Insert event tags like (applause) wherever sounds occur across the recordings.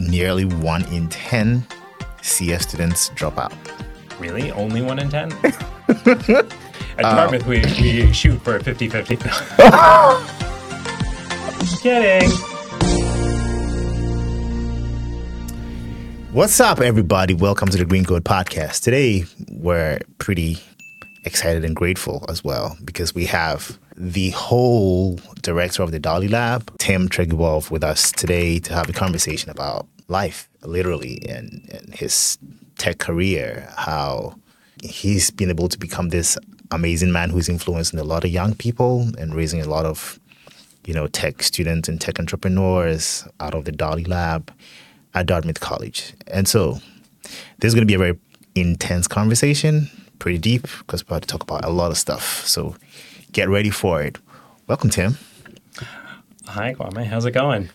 nearly one in 10 CS students drop out. Really? Only one in 10? (laughs) At Dartmouth, we, uh, we shoot for a 50 50. Kidding. What's up, everybody? Welcome to the Green Code Podcast. Today, we're pretty excited and grateful as well because we have the whole director of the DALI Lab, Tim Tregubov, with us today to have a conversation about life, literally, and, and his tech career, how he's been able to become this amazing man who's influencing a lot of young people and raising a lot of you know tech students and tech entrepreneurs out of the DALI Lab at Dartmouth College. And so this is going to be a very intense conversation, pretty deep, because we're about to talk about a lot of stuff. So get ready for it. Welcome, Tim. Hi, Kwame. How's it going?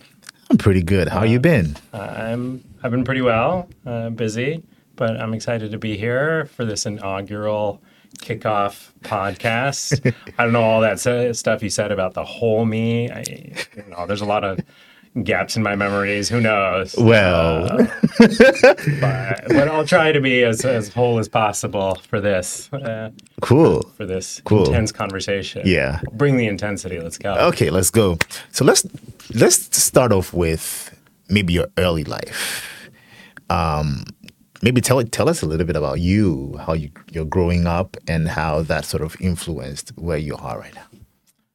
I'm pretty good. How you been? I'm I've been pretty well, uh, busy, but I'm excited to be here for this inaugural kickoff podcast. (laughs) I don't know all that stuff you said about the whole me. I, you know, there's a lot of gaps in my memories. Who knows? Well, but, but I'll try to be as, as whole as possible for this uh, cool. for this Cool. intense conversation. Yeah. bring the intensity. Let's go. Okay, let's go. So let's let's start off with maybe your early life. Um, maybe tell tell us a little bit about you, how you you're growing up, and how that sort of influenced where you are right now.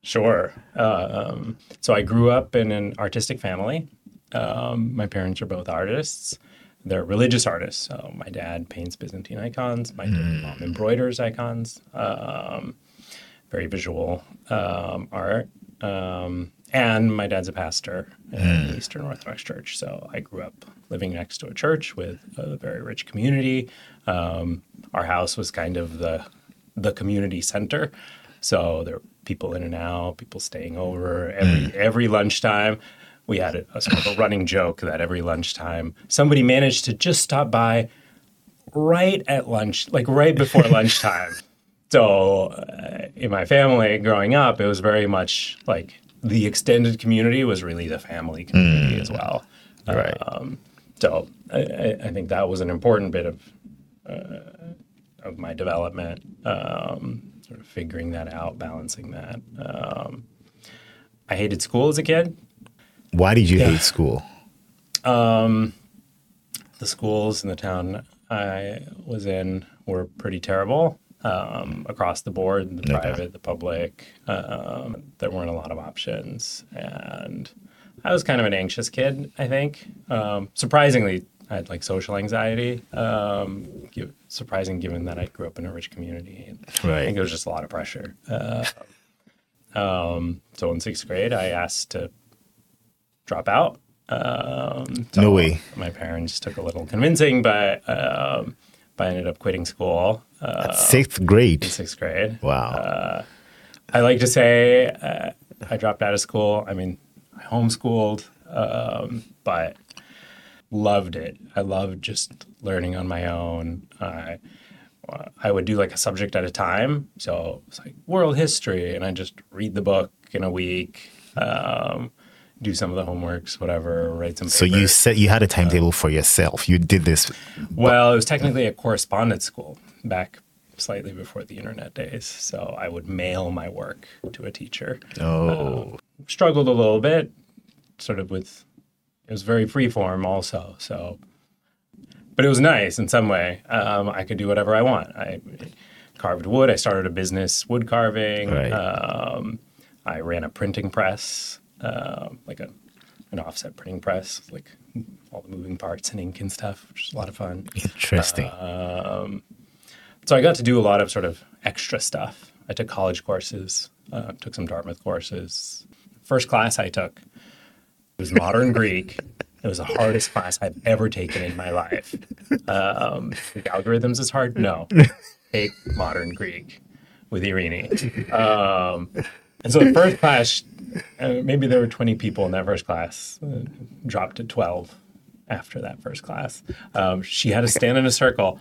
Sure. Um, so I grew up in an artistic family. Um, my parents are both artists. They're religious artists. So my dad paints Byzantine icons. My mom embroiders icons. Um, very visual um, art. Um, and my dad's a pastor in the Eastern Orthodox Church. So I grew up living next to a church with a very rich community. Um, our house was kind of the the community center. So there were people in and out, people staying over every every lunchtime. We had a, a sort of a running joke that every lunchtime somebody managed to just stop by right at lunch, like right before (laughs) lunchtime. So uh, in my family growing up, it was very much like the extended community was really the family community as well. Right. Um, so I, I- I think that was an important bit of uh, of my development, um, sort of figuring that out, balancing that. Um, I hated school as a kid. Why did you hate school? The schools in the town I was in were pretty terrible um, across the board the private, the public. Um, there weren't a lot of options. And I was kind of an anxious kid, I think. Um, surprisingly, I had like social anxiety. Um, surprising given that I grew up in a rich community. And I think it was just a lot of pressure. Uh, um, so in sixth grade, I asked to drop out. Um, so No way. My parents took a little convincing, but um, but I ended up quitting school uh, Sixth grade. sixth grade. Wow. I like to say uh, I dropped out of school. I mean, I homeschooled, um, but loved it. I loved just learning on my own. I I would do like a subject at a time. So it's like world history, and I just read the book in a week, um, do some of the homeworks, whatever, write some. so you papers. said you had a timetable for yourself. You did this. Well, it was technically a correspondence school back slightly before the internet days. So I would mail my work to a teacher. Oh, Struggled a little bit, sort of with, it was very free form also. So, but it was nice in some way. Um, I could do whatever I want. I carved wood. I started a business wood carving. Right. Um, I ran a printing press, um, like a an offset printing press, like all the moving parts and ink and stuff, which is a lot of fun. interesting. Um, so I got to do a lot of sort of extra stuff. I took college courses, uh, took some Dartmouth courses. First class I took was modern Greek. It was the hardest class I've ever taken in my life. Um, algorithms is hard? No. Take modern Greek with Irini. Um, and so the first class, uh, maybe there were 20 people in that first class, uh, dropped to 12 after that first class. Um, she had to stand in a circle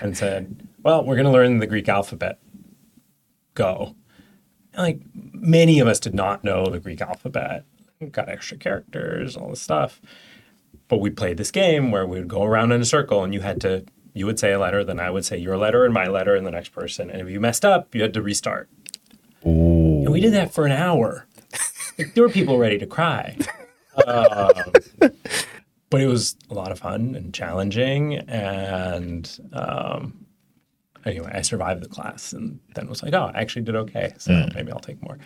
and said, Well, we're going to learn the Greek alphabet. Go. Like many of us did not know the Greek alphabet, got extra characters, all this stuff. but we played this game where we would go around in a circle and you had to you would say a letter, then I would say your letter and my letter and the next person. And if you messed up, you had to restart. Ooh. And we did that for an hour. Like, there were people ready to cry. Um, (laughs) but it was a lot of fun and challenging. And um, anyway, I survived the class and then was like, oh, I actually did okay. So maybe I'll take more.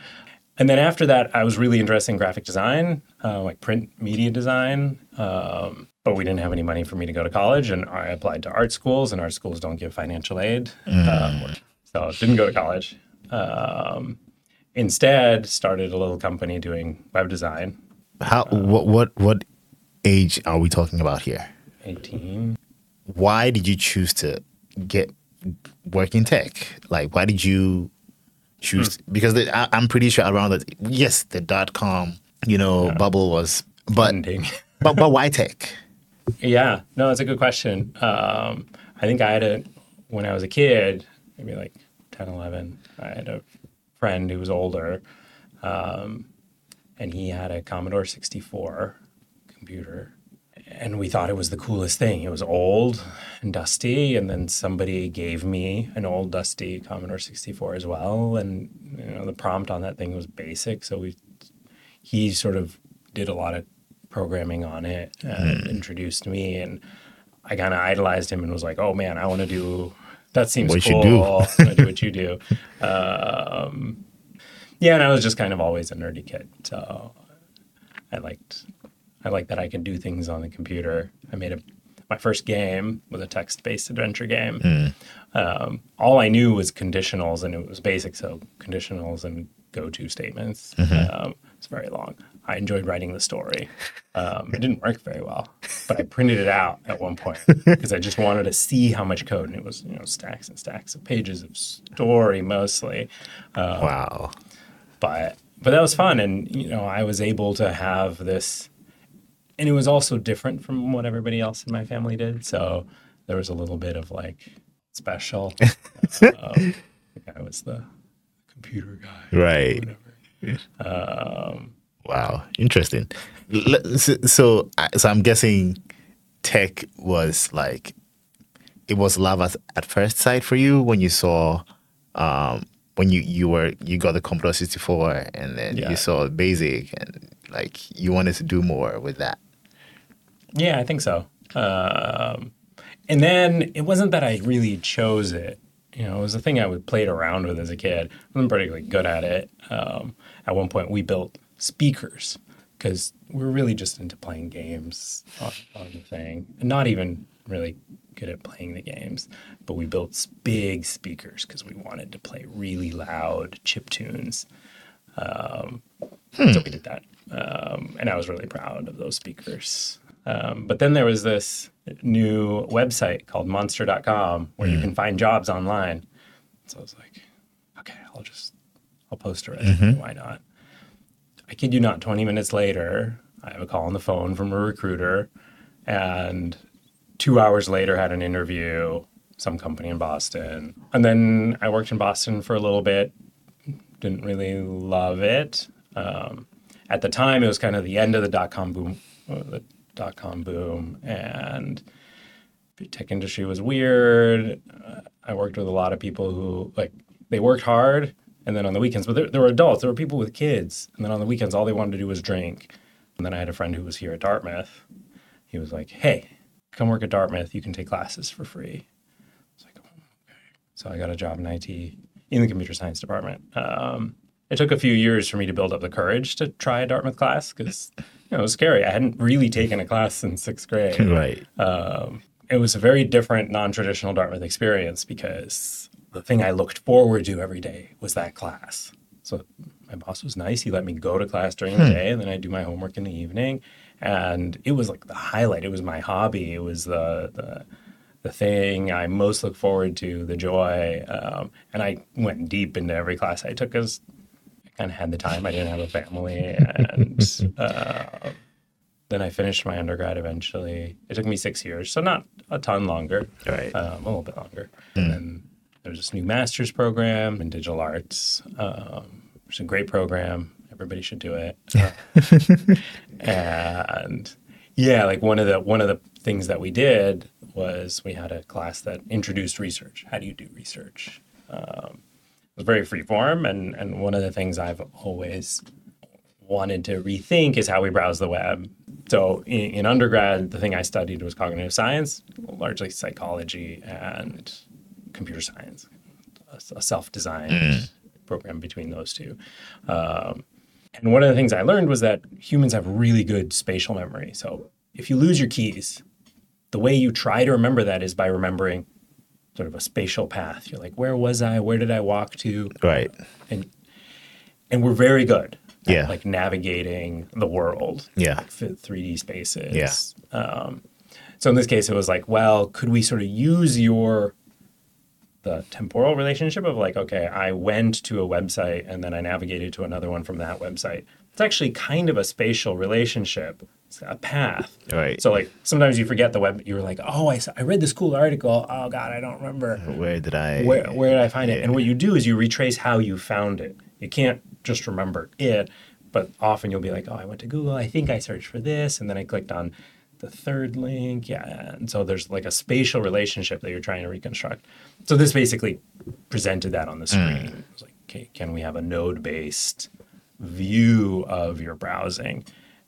And then after that, I was really interested in graphic design, uh, like print media design. Um, but we didn't have any money for me to go to college, and I applied to art schools, and art schools don't give financial aid, um, so didn't go to college. Um, instead, started a little company doing web design. How? what? What? What age are we talking about here? Eighteen. Why did you choose to get work in tech? Like, why did you choose? Because the, I, I'm pretty sure around that. Yes, the dot com, you know, bubble was, but (laughs) but but why tech? Yeah, no, that's a good question. Um, I think I had a, when I was a kid, maybe like 10, 11, I had a friend who was older, um, and he had a Commodore 64 computer. And we thought it was the coolest thing. It was old and dusty, and then somebody gave me an old dusty Commodore 64 as well. And you know, the prompt on that thing was basic, so we he sort of did a lot of programming on it and introduced me and I kind of idolized him and was like, "Oh man, I want to do that seems What you cool. do." I want to do what you do." (laughs) Um, yeah, and I was just kind of always a nerdy kid, so I liked I like that I can do things on the computer. I made a my first game was a text-based adventure game. Um, all I knew was conditionals, and it was basic, so conditionals and go-to statements. Um, it's very long. I enjoyed writing the story. Um, it didn't work very well, but I printed it out at one point (laughs) because I just wanted to see how much code, and it was you know stacks and stacks of pages of story mostly Wow. but but that was fun and you know i was able to have this and it was also different from what everybody else in my family did so there was a little bit of like special (laughs) um, i was the computer guy Right. um, Wow, interesting. So, so I'm guessing tech was like it was love at, at first sight for you when you saw um, when you you were you got the Commodore 64 and then Yeah. you saw Basic and like you wanted to do more with that. Yeah i think so. Um, and then it wasn't that i really chose it. You know it was a thing i would played around with as a kid. I wasn't particularly good at it. Um, at one point we built speakers because we're really just into playing games on, on the thing. And not even really good at playing the games but we built big speakers because we wanted to play really loud chip tunes. Um, so we did that. Um, and i was really proud of those speakers um, but then there was this new website called monster.com where you can find jobs online. So i was like okay i'll just i'll post a resume. Why not? I kid you not, 20 minutes later, I have a call on the phone from a recruiter, and two hours later, had an interview, some company in Boston. And then I worked in Boston for a little bit, didn't really love it. Um, at the time, it was kind of the end of the dot com boom, uh, the dot com boom, and the tech industry was weird. Uh, I worked with a lot of people who like they worked hard and then on the weekends, but there, there were adults, there were people with kids, and then on the weekends, all they wanted to do was drink. And then I had a friend who was here at Dartmouth. He was like, "Hey, come work at Dartmouth. You can take classes for free." I like, oh, "Okay." So I got a job in IT in the computer science department. Um, it took a few years for me to build up the courage to try a Dartmouth class because you know, it was scary. I hadn't really taken a class since sixth grade (laughs) Right. um, it was a very different, non-traditional Dartmouth experience because the thing I looked forward to every day was that class. So my boss was nice. He let me go to class during the day, and then I'd do my homework in the evening. And it was like the highlight. It was my hobby. It was the the the thing I most look forward to, the joy. Um, and I went deep into every class I took because Of had the time. I didn't have a family, and (laughs) uh, then I finished my undergrad eventually. It took me six years, so not a ton longer, Right. um, a little bit longer. And then there's this new master's program in digital arts. Um, it's a great program. Everybody should do it. Uh, (laughs) and Yeah, like one of the one of the things that we did was we had a class that introduced research. How do you do research? Um, was very free form, and and one of the things I've always wanted to rethink is how we browse the web. So in, in undergrad, the thing I studied was cognitive science, largely psychology and computer science, a, self-designed program between those two. Um, and one of the things I learned was that humans have really good spatial memory. So if you lose your keys, the way you try to remember that is by remembering sort of a spatial path. You're like, where was I? Where did I walk to? Right. And and we're very good at, Yeah. like navigating the world. Yeah. Like, 3D spaces. Yeah. Um, so in this case, it was like, well, could we sort of use your the temporal relationship of like, okay, I went to a website and then I navigated to another one from that website. It's actually kind of a spatial relationship. It's a path. Right. So like sometimes you forget the web. You're like, oh, I, saw, I read this cool article. Oh God, I don't remember Where did I? where where did I find it? And what you do is you retrace how you found it. You can't just remember it, but often you'll be like, oh, I went to Google. I think I searched for this, and then I clicked on the third link. Yeah, and so there's like a spatial relationship that you're trying to reconstruct. So this basically presented that on the screen. Mm. It was like, okay, can we have a node-based view of your browsing?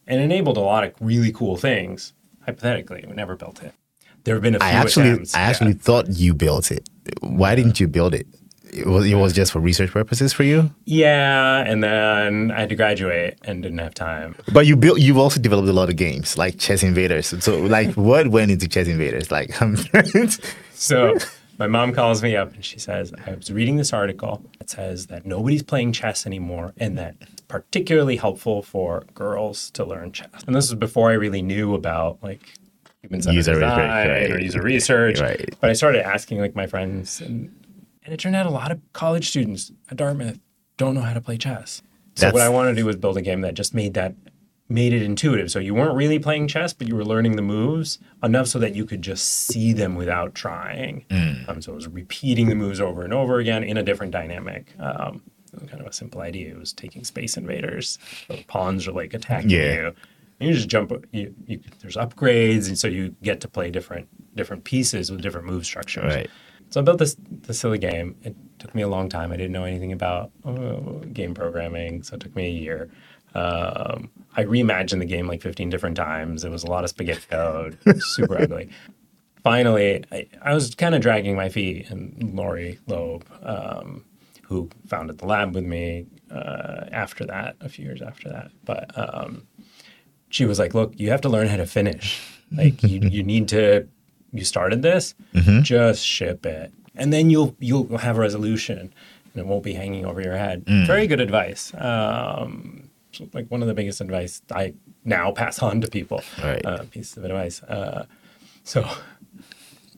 And enabled a lot of really cool things. Hypothetically, we never built it. There have been a few I actually, attempts. I yeah. actually thought you built it. Why didn't you build it? It was, it was just for research purposes for you. Yeah, and then I had to graduate and didn't have time. But you built. You've also developed a lot of games like Chess Invaders. So, like, (laughs) what went into Chess Invaders? Like, (laughs) So my mom calls me up and she says, I was reading this article that says that nobody's playing chess anymore and that particularly helpful for girls to learn chess. And this was before I really knew about like human User research, design right. or user research. Right. But I started asking like my friends and and it turned out a lot of college students at Dartmouth don't know how to play chess. So what I wanted to do was build a game that just made that made it intuitive. So you weren't really playing chess, but you were learning the moves enough so that you could just see them without trying. Um, so it was repeating the moves over and over again in a different dynamic. Um, kind of a simple idea. It was taking Space Invaders. So the pawns are like attacking Yeah. you. And you just jump. You, you, there's upgrades, and so you get to play different different pieces with different move structures. Right. So I built this this silly game. It took me a long time. I didn't know anything about uh, game programming, so it took me a year. Um, I reimagined the game like 15 different times. It was a lot of spaghetti code, (laughs) super ugly. Finally, I, I was kind of dragging my feet, and Lori Loeb, um, who founded the lab with me uh, after that, a few years after that, but um, she was like, "Look, you have to learn how to finish. (laughs) Like you, you need to. You started this, just ship it, and then you'll you'll have a resolution, and it won't be hanging over your head." Very good advice. Um, so, like one of the biggest advice I now pass on to people. Right. Uh, pieces of advice. Uh, so,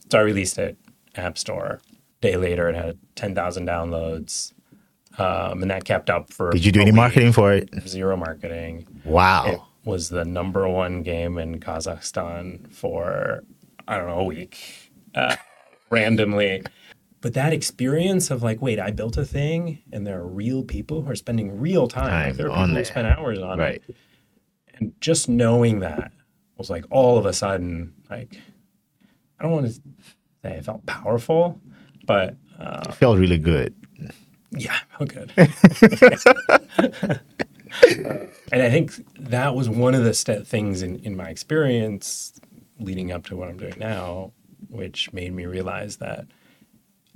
so I released it, App Store. Day later, it had ten thousand downloads, um, and that kept up for. Did you do any week. marketing for it? Zero marketing. It Wow. was the number one game in Kazakhstan for I don't know a week, uh, (laughs) randomly. But that experience of like, wait, I built a thing, and there are real people who are spending real time. Time Like, there are on people there. who spend hours on Right. it, and just knowing that was like all of a sudden, like, I don't want to say I felt powerful, but uh, It felt really good. yeah, oh good. (laughs) (laughs) and I think that was one of the st- things in, in my experience leading up to what I'm doing now, which made me realize that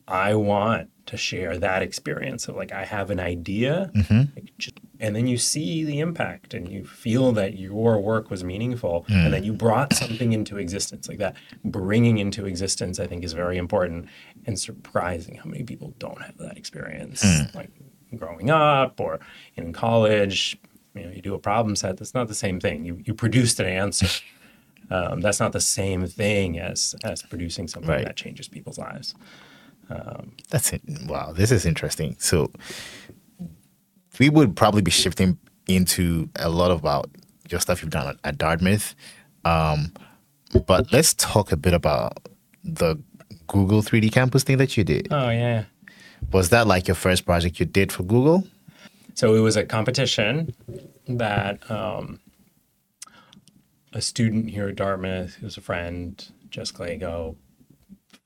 I want to share that experience of like I have an idea, like, just, and then you see the impact and you feel that your work was meaningful and that you brought something into existence like that. Bringing into existence, I think, is very important and surprising how many people don't have that experience, like growing up or in college. You know, you do a problem set. That's not the same thing. You you produced an answer. (laughs) Um, that's not the same thing as as producing something Right. that changes people's lives. That's it. Wow, this is interesting. So we would probably be shifting into a lot about your stuff you've done at, at Dartmouth. Um, but let's talk a bit about the Google 3D campus thing that you did. Oh yeah. Was that like your first project you did for Google? So it was a competition that um, a student here at Dartmouth who's a friend, Jessica Lego,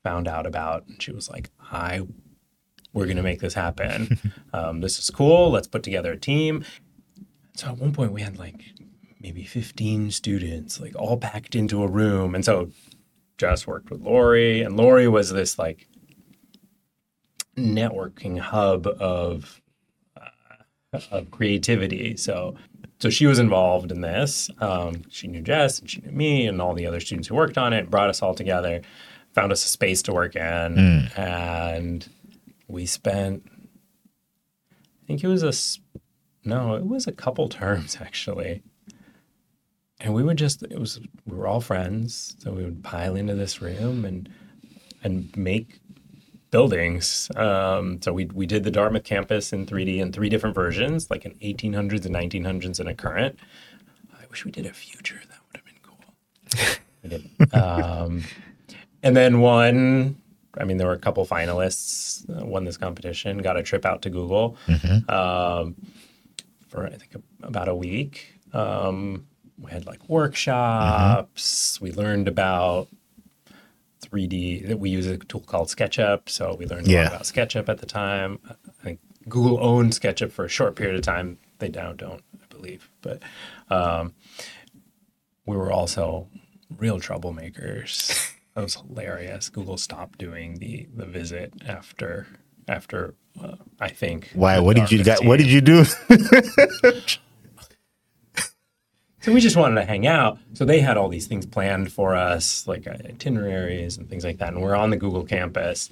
found out about, and she was like, "I, we're gonna make this happen. (laughs) um, this is cool. Let's put together a team." So at one point we had like maybe 15 students, like all packed into a room, and so Jess worked with Lori, and Lori was this like networking hub of uh, of creativity. So so she was involved in this. Um, she knew Jess and she knew me and all the other students who worked on it. Brought us all together, found us a space to work in, and we spent. I think it was a no, it was a couple terms (laughs) actually. And we would just it was we were all friends, so we would pile into this room and and make buildings. Um, so we we did the Dartmouth campus in 3D in three different versions, like an 1800s and 1900s and a current. I wish we did a future. That would have been cool. (laughs) we didn't. Um, and then one. I mean, there were a couple finalists. Uh, won this competition. Got a trip out to Google um, for I think about a week. Um, we had like workshops. We learned about 3D that we use a tool called SketchUp. So we learned a Yeah. lot about SketchUp at the time. I think Google owned SketchUp for a short period of time. They now don't, I believe. But um, we were also real troublemakers. (laughs) That was hilarious. Google stopped doing the the visit after after uh, I think. Why? What did you got? What did you do? (laughs) (laughs) So we just wanted to hang out. So they had all these things planned for us, like uh, itineraries and things like that. And we're on the Google campus,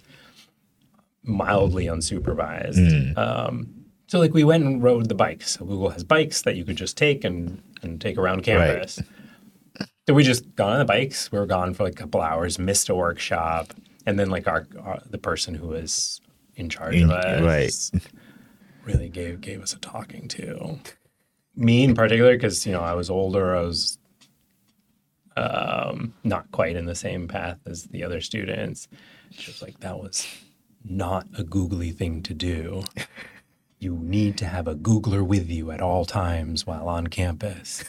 mildly unsupervised. Um, so like we went and rode the bikes. So Google has bikes that you could just take and, and take around campus. So we just got on the bikes. We were gone for like a couple hours, missed a workshop, and then like our, our the person who was in charge In- of us right. really gave gave us a talking to. Me in particular, because you know I was older, I was um, not quite in the same path as the other students. She was like, "That was not a googly thing to do. (laughs) You need to have a Googler with you at all times while on campus."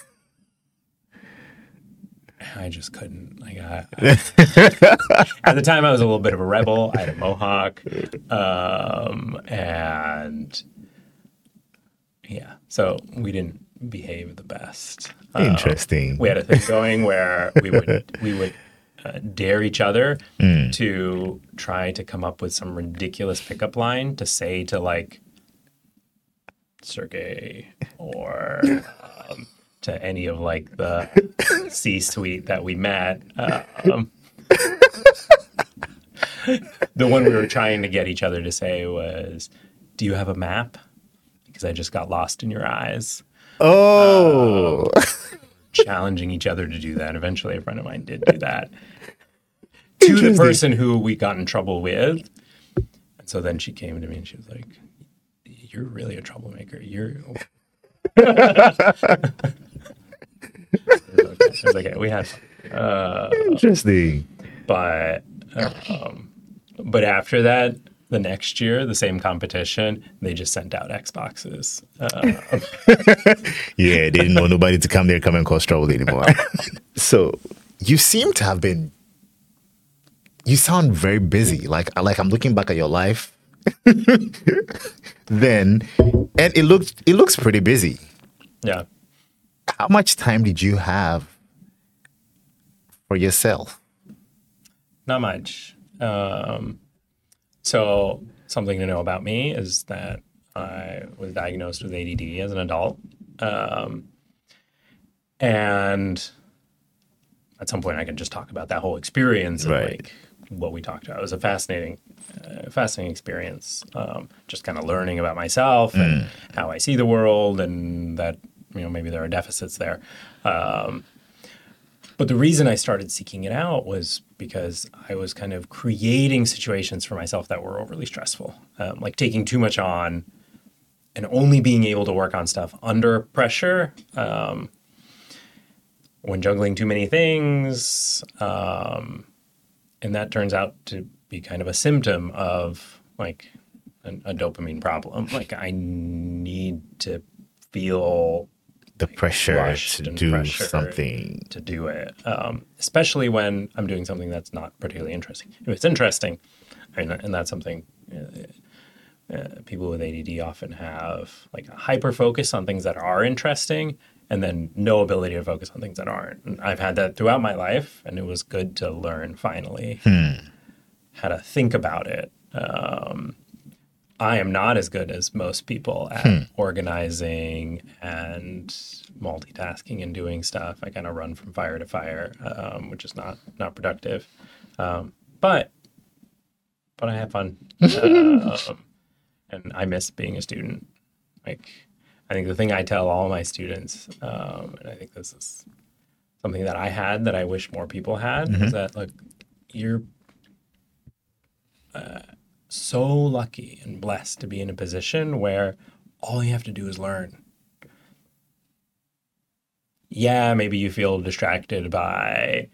I just couldn't. Like, I, (laughs) at the time, I was a little bit of a rebel. I had a mohawk, um, and yeah, so we didn't behave the best. Um, Interesting. we had a thing going where we would we would uh, dare each other to try to come up with some ridiculous pickup line to say to like Sergey or um, to any of like the (laughs) C-suite that we met. Um, (laughs) the one we were trying to get each other to say was, "Do you have a map?" Because I just got lost in your eyes Oh, challenging each other to do that. Eventually, a friend of mine did do that to the person who we got in trouble with. And so then she came to me and she was like, "You're really a troublemaker. You're." (laughs) it was okay. We had, uh, interesting. but um, but after that, the next year, the same competition, they just sent out Xboxes. Uh, (laughs) Yeah, they didn't want nobody to come there, come and cause trouble anymore. (laughs) so you seem to have been. You sound very busy. Like like I'm looking back at your life. (laughs) then, and it looks it looks pretty busy. yeah. How much time did you have for yourself? Not much. Um, so something to know about me is that I was diagnosed with ADD as an adult, um, and at some point I can just talk about that whole experience and like what we talked about. It was a fascinating, uh, fascinating experience. Um, just kind of learning about myself and how I see the world, and that you know maybe there are deficits there. Um, but the reason I started seeking it out was because I was kind of creating situations for myself that were overly stressful, um, like taking too much on and only being able to work on stuff under pressure. Um, when juggling too many things, um, and that turns out to be kind of a symptom of like an, a dopamine problem. Like I need to feel The pressure to do pressured something. to do it, um, especially when I'm doing something that's not particularly interesting. If it's interesting, and, and that's something uh, uh, people with ADD often have, like a hyper focus on things that are interesting, and then no ability to focus on things that aren't. And I've had that throughout my life, and it was good to learn finally how to think about it. Um, I am not as good as most people at organizing and multitasking and doing stuff. I kind of run from fire to fire, um, which is not not productive. Um, but but I have fun, (laughs) um, and I miss being a student. Like I think the thing I tell all my students, um, and I think this is something that I had that I wish more people had, is that like you're so lucky and blessed to be in a position where all you have to do is learn. Yeah, maybe you feel distracted by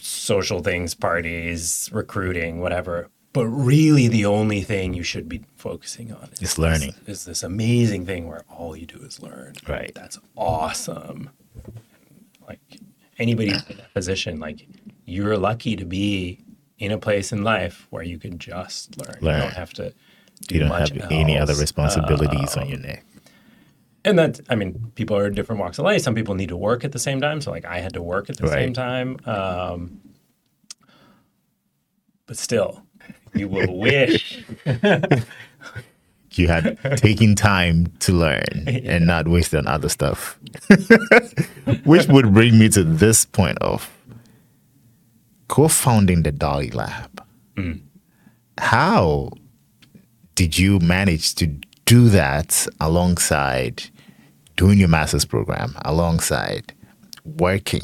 social things, parties, recruiting, whatever. But really, the only thing you should be focusing on is learning. This, is this amazing thing where all you do is learn. Right. That's awesome. Like anybody in that position, like you're lucky to be in a place in life where you can just learn. You don't have to. Do You don't much have any other else. responsibilities on your neck. And that, I mean, people are in different walks of life. Some people need to work at the same time. So, like, I had to work at the Right. same time. Um, but still, you will (laughs) wish. You had taken time to learn (laughs) and not waste on other stuff. (laughs) Which would bring me to this point of co-founding the DALI Lab. Mm. How did you manage to do that alongside doing your master's program, alongside working?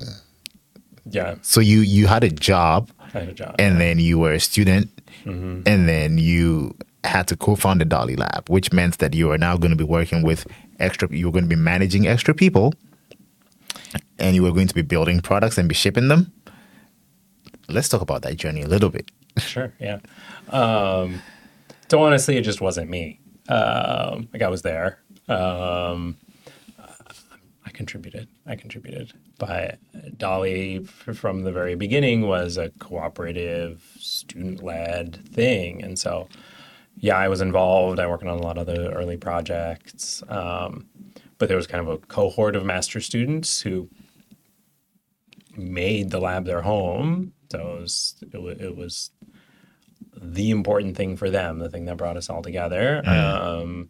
Yeah, So you you had a job had a job. and then you were a student, mm-hmm. and then you had to co-found the DALI Lab, which meant that you are now going to be working with extra. You were going to be managing extra people, and you were going to be building products and be shipping them. Let's talk about that journey a little bit. (laughs) Sure, yeah. Um, so honestly, it just wasn't me. Um, like I was there. Um, I contributed. I contributed. But DALI, from the very beginning, was a cooperative, student-led thing, and so yeah, I was involved. I worked on a lot of the early projects. Um, but there was kind of a cohort of master students who made the lab their home. So it was, it, it was the important thing for them, the thing that brought us all together. Um,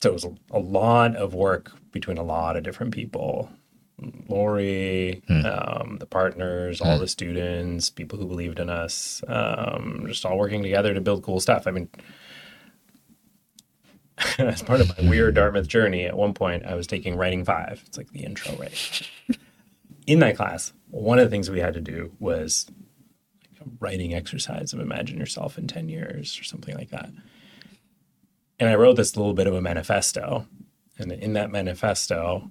so it was a, a lot of work between a lot of different people. Lori, um, the partners, all the students, people who believed in us, um, just all working together to build cool stuff. I mean, (laughs) as part of my weird Dartmouth journey, at one point I was taking writing five. It's like the intro writing. (laughs) In that class, one of the things we had to do was like a writing exercise of imagine yourself in 10 years or something like that. And I wrote this little bit of a manifesto. And in that manifesto,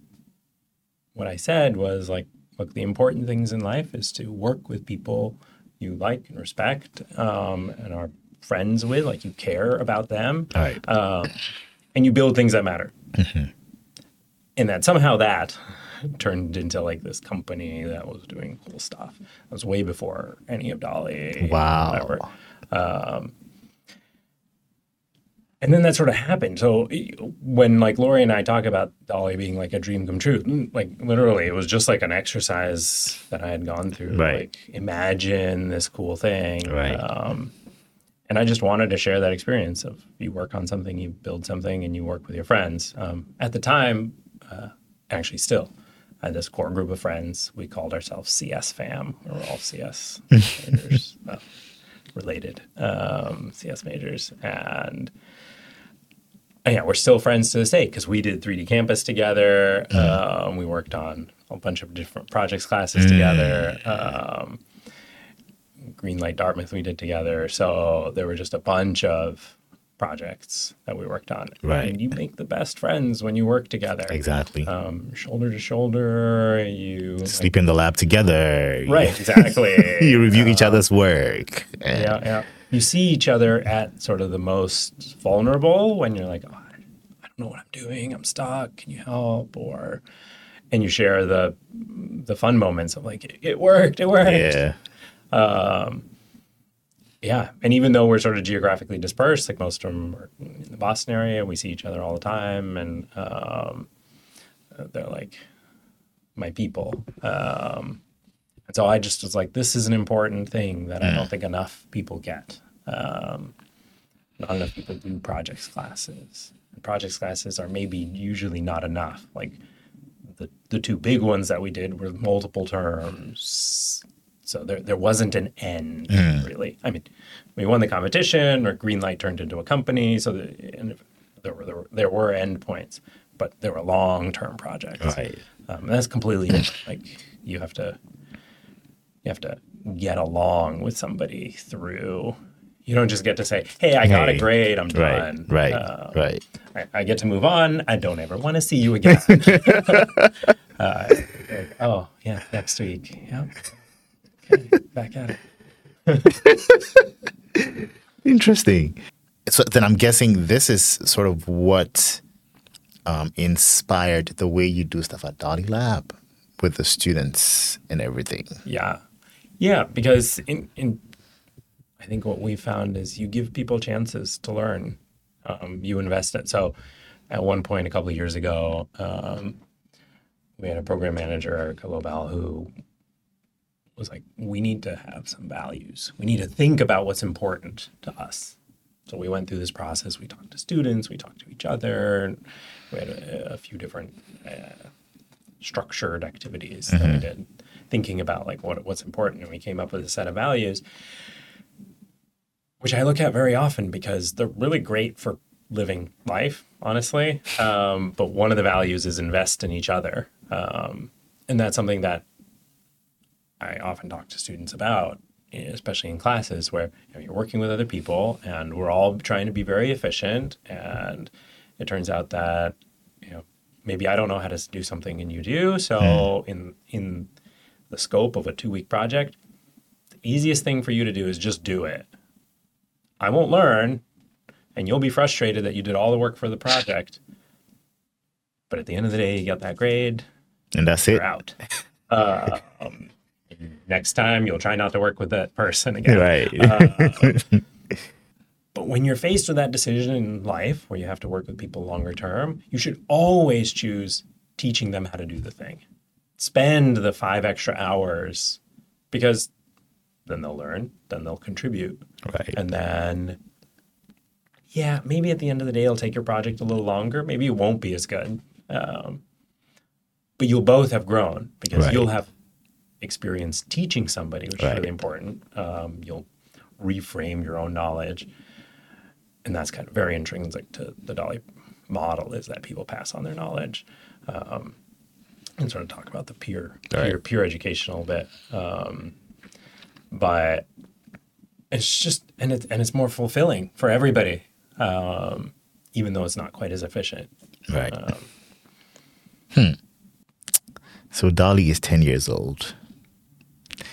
what I said was like, look, the important things in life is to work with people you like and respect um, and are friends with, like you care about them right. um, and you build things that matter. And that somehow that (laughs) turned into like this company that was doing cool stuff. That was way before any of DALI. Wow. Um, and then that sort of happened. So when like Lori and I talk about DALI being like a dream come true, mm, like literally, it was just like an exercise that I had gone through. Right. Like imagine this cool thing. Right. Um, and I just wanted to share that experience of you work on something, you build something, and you work with your friends. Um, at the time, uh, actually, still, I had this core group of friends. We called ourselves CS Fam. We were all CS (laughs) majors, well, related um, CS majors, and and yeah, we're still friends to this day because we did 3D Campus together. Um, we worked on a bunch of different projects classes together. Um, Greenlight Dartmouth we did together. So there were just a bunch of projects that we worked on. Right. And you make the best friends when you work together. Exactly. Um, shoulder to shoulder, you Sleep in the lab together. right, (laughs) exactly. you review each other's work. Yeah, yeah. You see each other at sort of the most vulnerable when you're like, oh, I don't know what I'm doing. I'm stuck. Can you help? Or and you share the the fun moments of like it, it worked. It worked. Yeah. Yeah, and even though we're sort of geographically dispersed, like most of them are in the Boston area, we see each other all the time, and um, they're like my people. Um, and so I just was like, this is an important thing that I don't think enough people get. Um, not enough people do projects classes. And projects classes are maybe usually not enough. Like the the two big ones that we did were multiple terms. So there, there wasn't an end really. I mean, we won the competition, or Greenlight turned into a company. So the, and there were there were, there were end points, but there were long term projects. Right. Um, that's completely different. like you have to you have to get along with somebody through. You don't just get to say, "Hey, I got a Hey, grade. I'm Right. done." Right. Uh, right. I, I get to move on. I don't ever want to see you again. (laughs) uh, like, oh yeah, next week. Yep. Okay, back at it. (laughs) Interesting. So then I'm guessing this is sort of what um, inspired the way you do stuff at DALI Lab with the students and everything. Yeah, yeah. Because in in, I think what we found is you give people chances to learn. Um, you invest it. So, at one point a couple of years ago, um, we had a program manager, Erica Lobel, who was like, "We need to have some values. We need to think about what's important to us." So we went through this process. We talked to students. We talked to each other. And we had a, a few different uh, structured activities that we did, thinking about like what what's important, and we came up with a set of values, which I look at very often because they're really great for living life, honestly. Um, but one of the values is invest in each other, um, and that's something that I often talk to students about, especially in classes where you know, you're working with other people and we're all trying to be very efficient. And it turns out that you know maybe I don't know how to do something and you do. So in in the scope of a two week project, the easiest thing for you to do is just do it. I won't learn, and you'll be frustrated that you did all the work for the project. But at the end of the day, you got that grade And that's it. you're out. Uh, (laughs) um, next time, you'll try not to work with that person again. Right. Uh, (laughs) But when you're faced with that decision in life where you have to work with people longer term, you should always choose teaching them how to do the thing. Spend the five extra hours because then they'll learn, then they'll contribute. right. And then, yeah, maybe at the end of the day, it'll take your project a little longer. Maybe it won't be as good. Um, but you'll both have grown because Right. you'll have experience teaching somebody, which is really important. Um, you'll reframe your own knowledge. And that's kind of very intrinsic to the DALI model is that people pass on their knowledge. Um, and sort of talk about the peer, Right. peer, peer educational bit. Um, but it's just and it's and it's more fulfilling for everybody um, even though it's not quite as efficient Right. um, So DALI is 10 years old.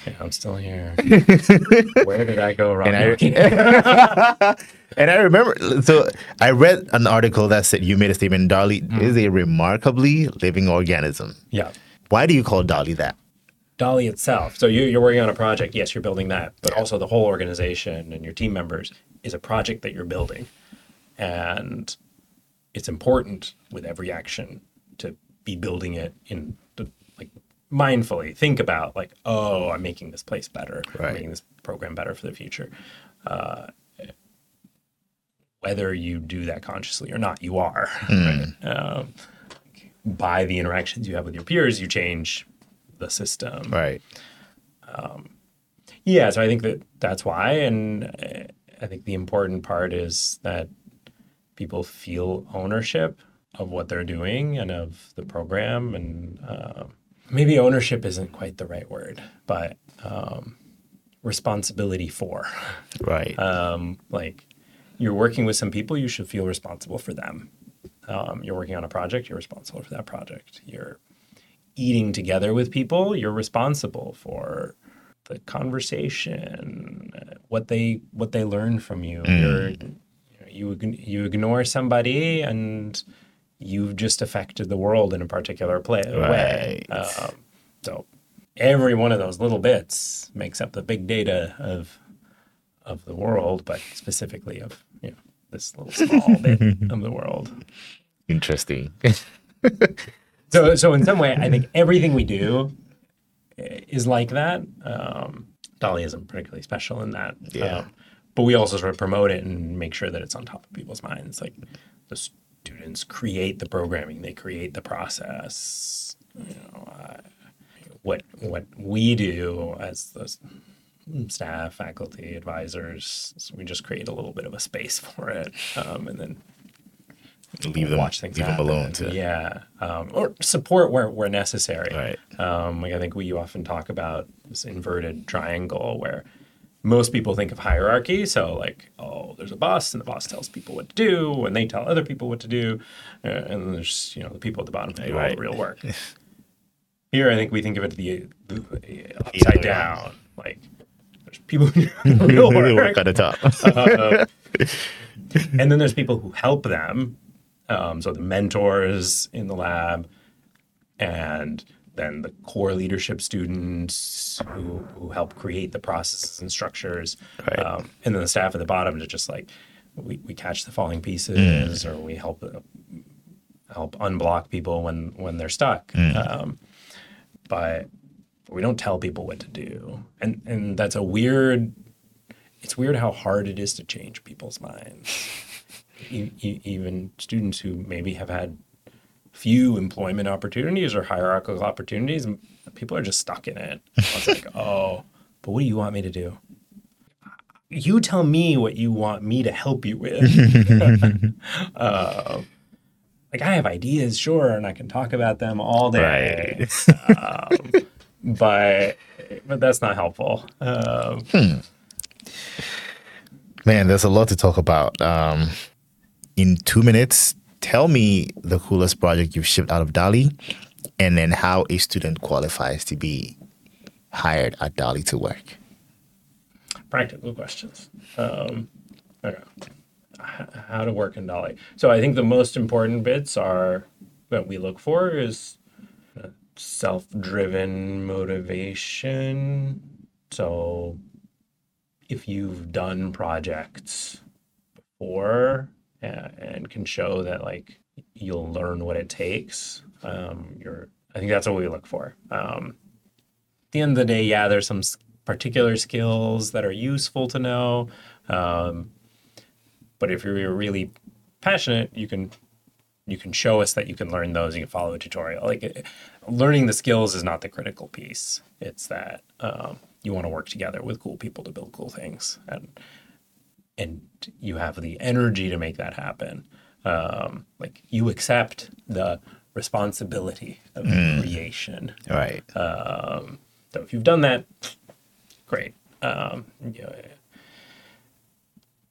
Yeah, i'm still here. (laughs) Where did i go wrong? And I, (laughs) (laughs) and I remember, so I read an article that said you made a statement DALI mm. is a remarkably living organism. yeah. Why do you call DALI that? DALI itself. So you, you're working on a project. Yes you're building that but also the whole organization and your team members is a project that you're building. And it's important with every action to be building it in mindfully think about like oh i'm making this place better Right. i'm making this program better for the future uh, whether you do that consciously or not you are (laughs) right? um, by the interactions you have with your peers you change the system Right. yeah, so I think that that's why, and I think the important part is that people feel ownership of what they're doing and of the program, and uh, maybe ownership isn't quite the right word, but um, responsibility for. Right. Um, like you're working with some people, you should feel responsible for them. Um, you're working on a project, you're responsible for that project. You're eating together with people, you're responsible for the conversation, what they what they learn from you. You're, you know, you you ignore somebody and you've just affected the world in a particular play, way. Right. Um, so every one of those little bits makes up the big data of of the world, but specifically of you know this little small (laughs) bit of the world. Interesting. (laughs) So, so in some way, I think everything we do is like that. Um, DALI isn't particularly special in that. Yeah. Um, but we also sort of promote it and make sure that it's on top of people's minds. Like the students create the programming, they create the process. You know, uh, what what we do as the staff, faculty, advisors, is we just create a little bit of a space (laughs) for it, um, and then leave them, watch things leave them happen. alone. To, yeah um, or support where, where necessary Right. um, like i think we often talk about this inverted triangle where most people think of hierarchy. So like oh there's a boss and the boss tells people what to do and they tell other people what to do uh, and there's you know the people at the bottom who do all Right. the real work. (laughs) Here i think we think of it the, the upside down. Like there's people who (laughs) do the real work work. at the top. and then there's people who help them um, so the mentors in the lab and then the core leadership students who, who help create the processes and structures. Right. um, and then the staff at the bottom to just like we, we catch the falling pieces or we help uh, help unblock people when when they're stuck. Um, but we don't tell people what to do. And and that's a weird it's weird how hard it is to change people's minds. (laughs) E- e- even students who maybe have had few employment opportunities or hierarchical opportunities and people are just stuck in it. It's like (laughs) oh but what do you want me to do? You tell me what you want me to help you with. Um, (laughs) like i have ideas sure and i can talk about them all day. Um, (laughs) but but that's not helpful. Um, Man, there's a lot to talk about. Um, in two minutes, tell me the coolest project you've shipped out of DALI, and then how a student qualifies to be hired at DALI to work. practical questions. Um, okay. How to work in DALI. So I think the most important bits are that we look for is uh, self-driven motivation. So if you've done projects before uh, and can show that like you'll learn what it takes, um, you're. I think that's what we look for. Um, at the end of the day, yeah, there's some particular skills that are useful to know. Um, but if you're really passionate, you can you can show us that you can learn those. You can follow a tutorial. Like it, learning the skills is not the critical piece. It's that um, you want to work together with cool people to build cool things, and and you have the energy to make that happen. Um, like you accept the responsibility of creation. Right. Um, so if you've done that, great. Um, you know,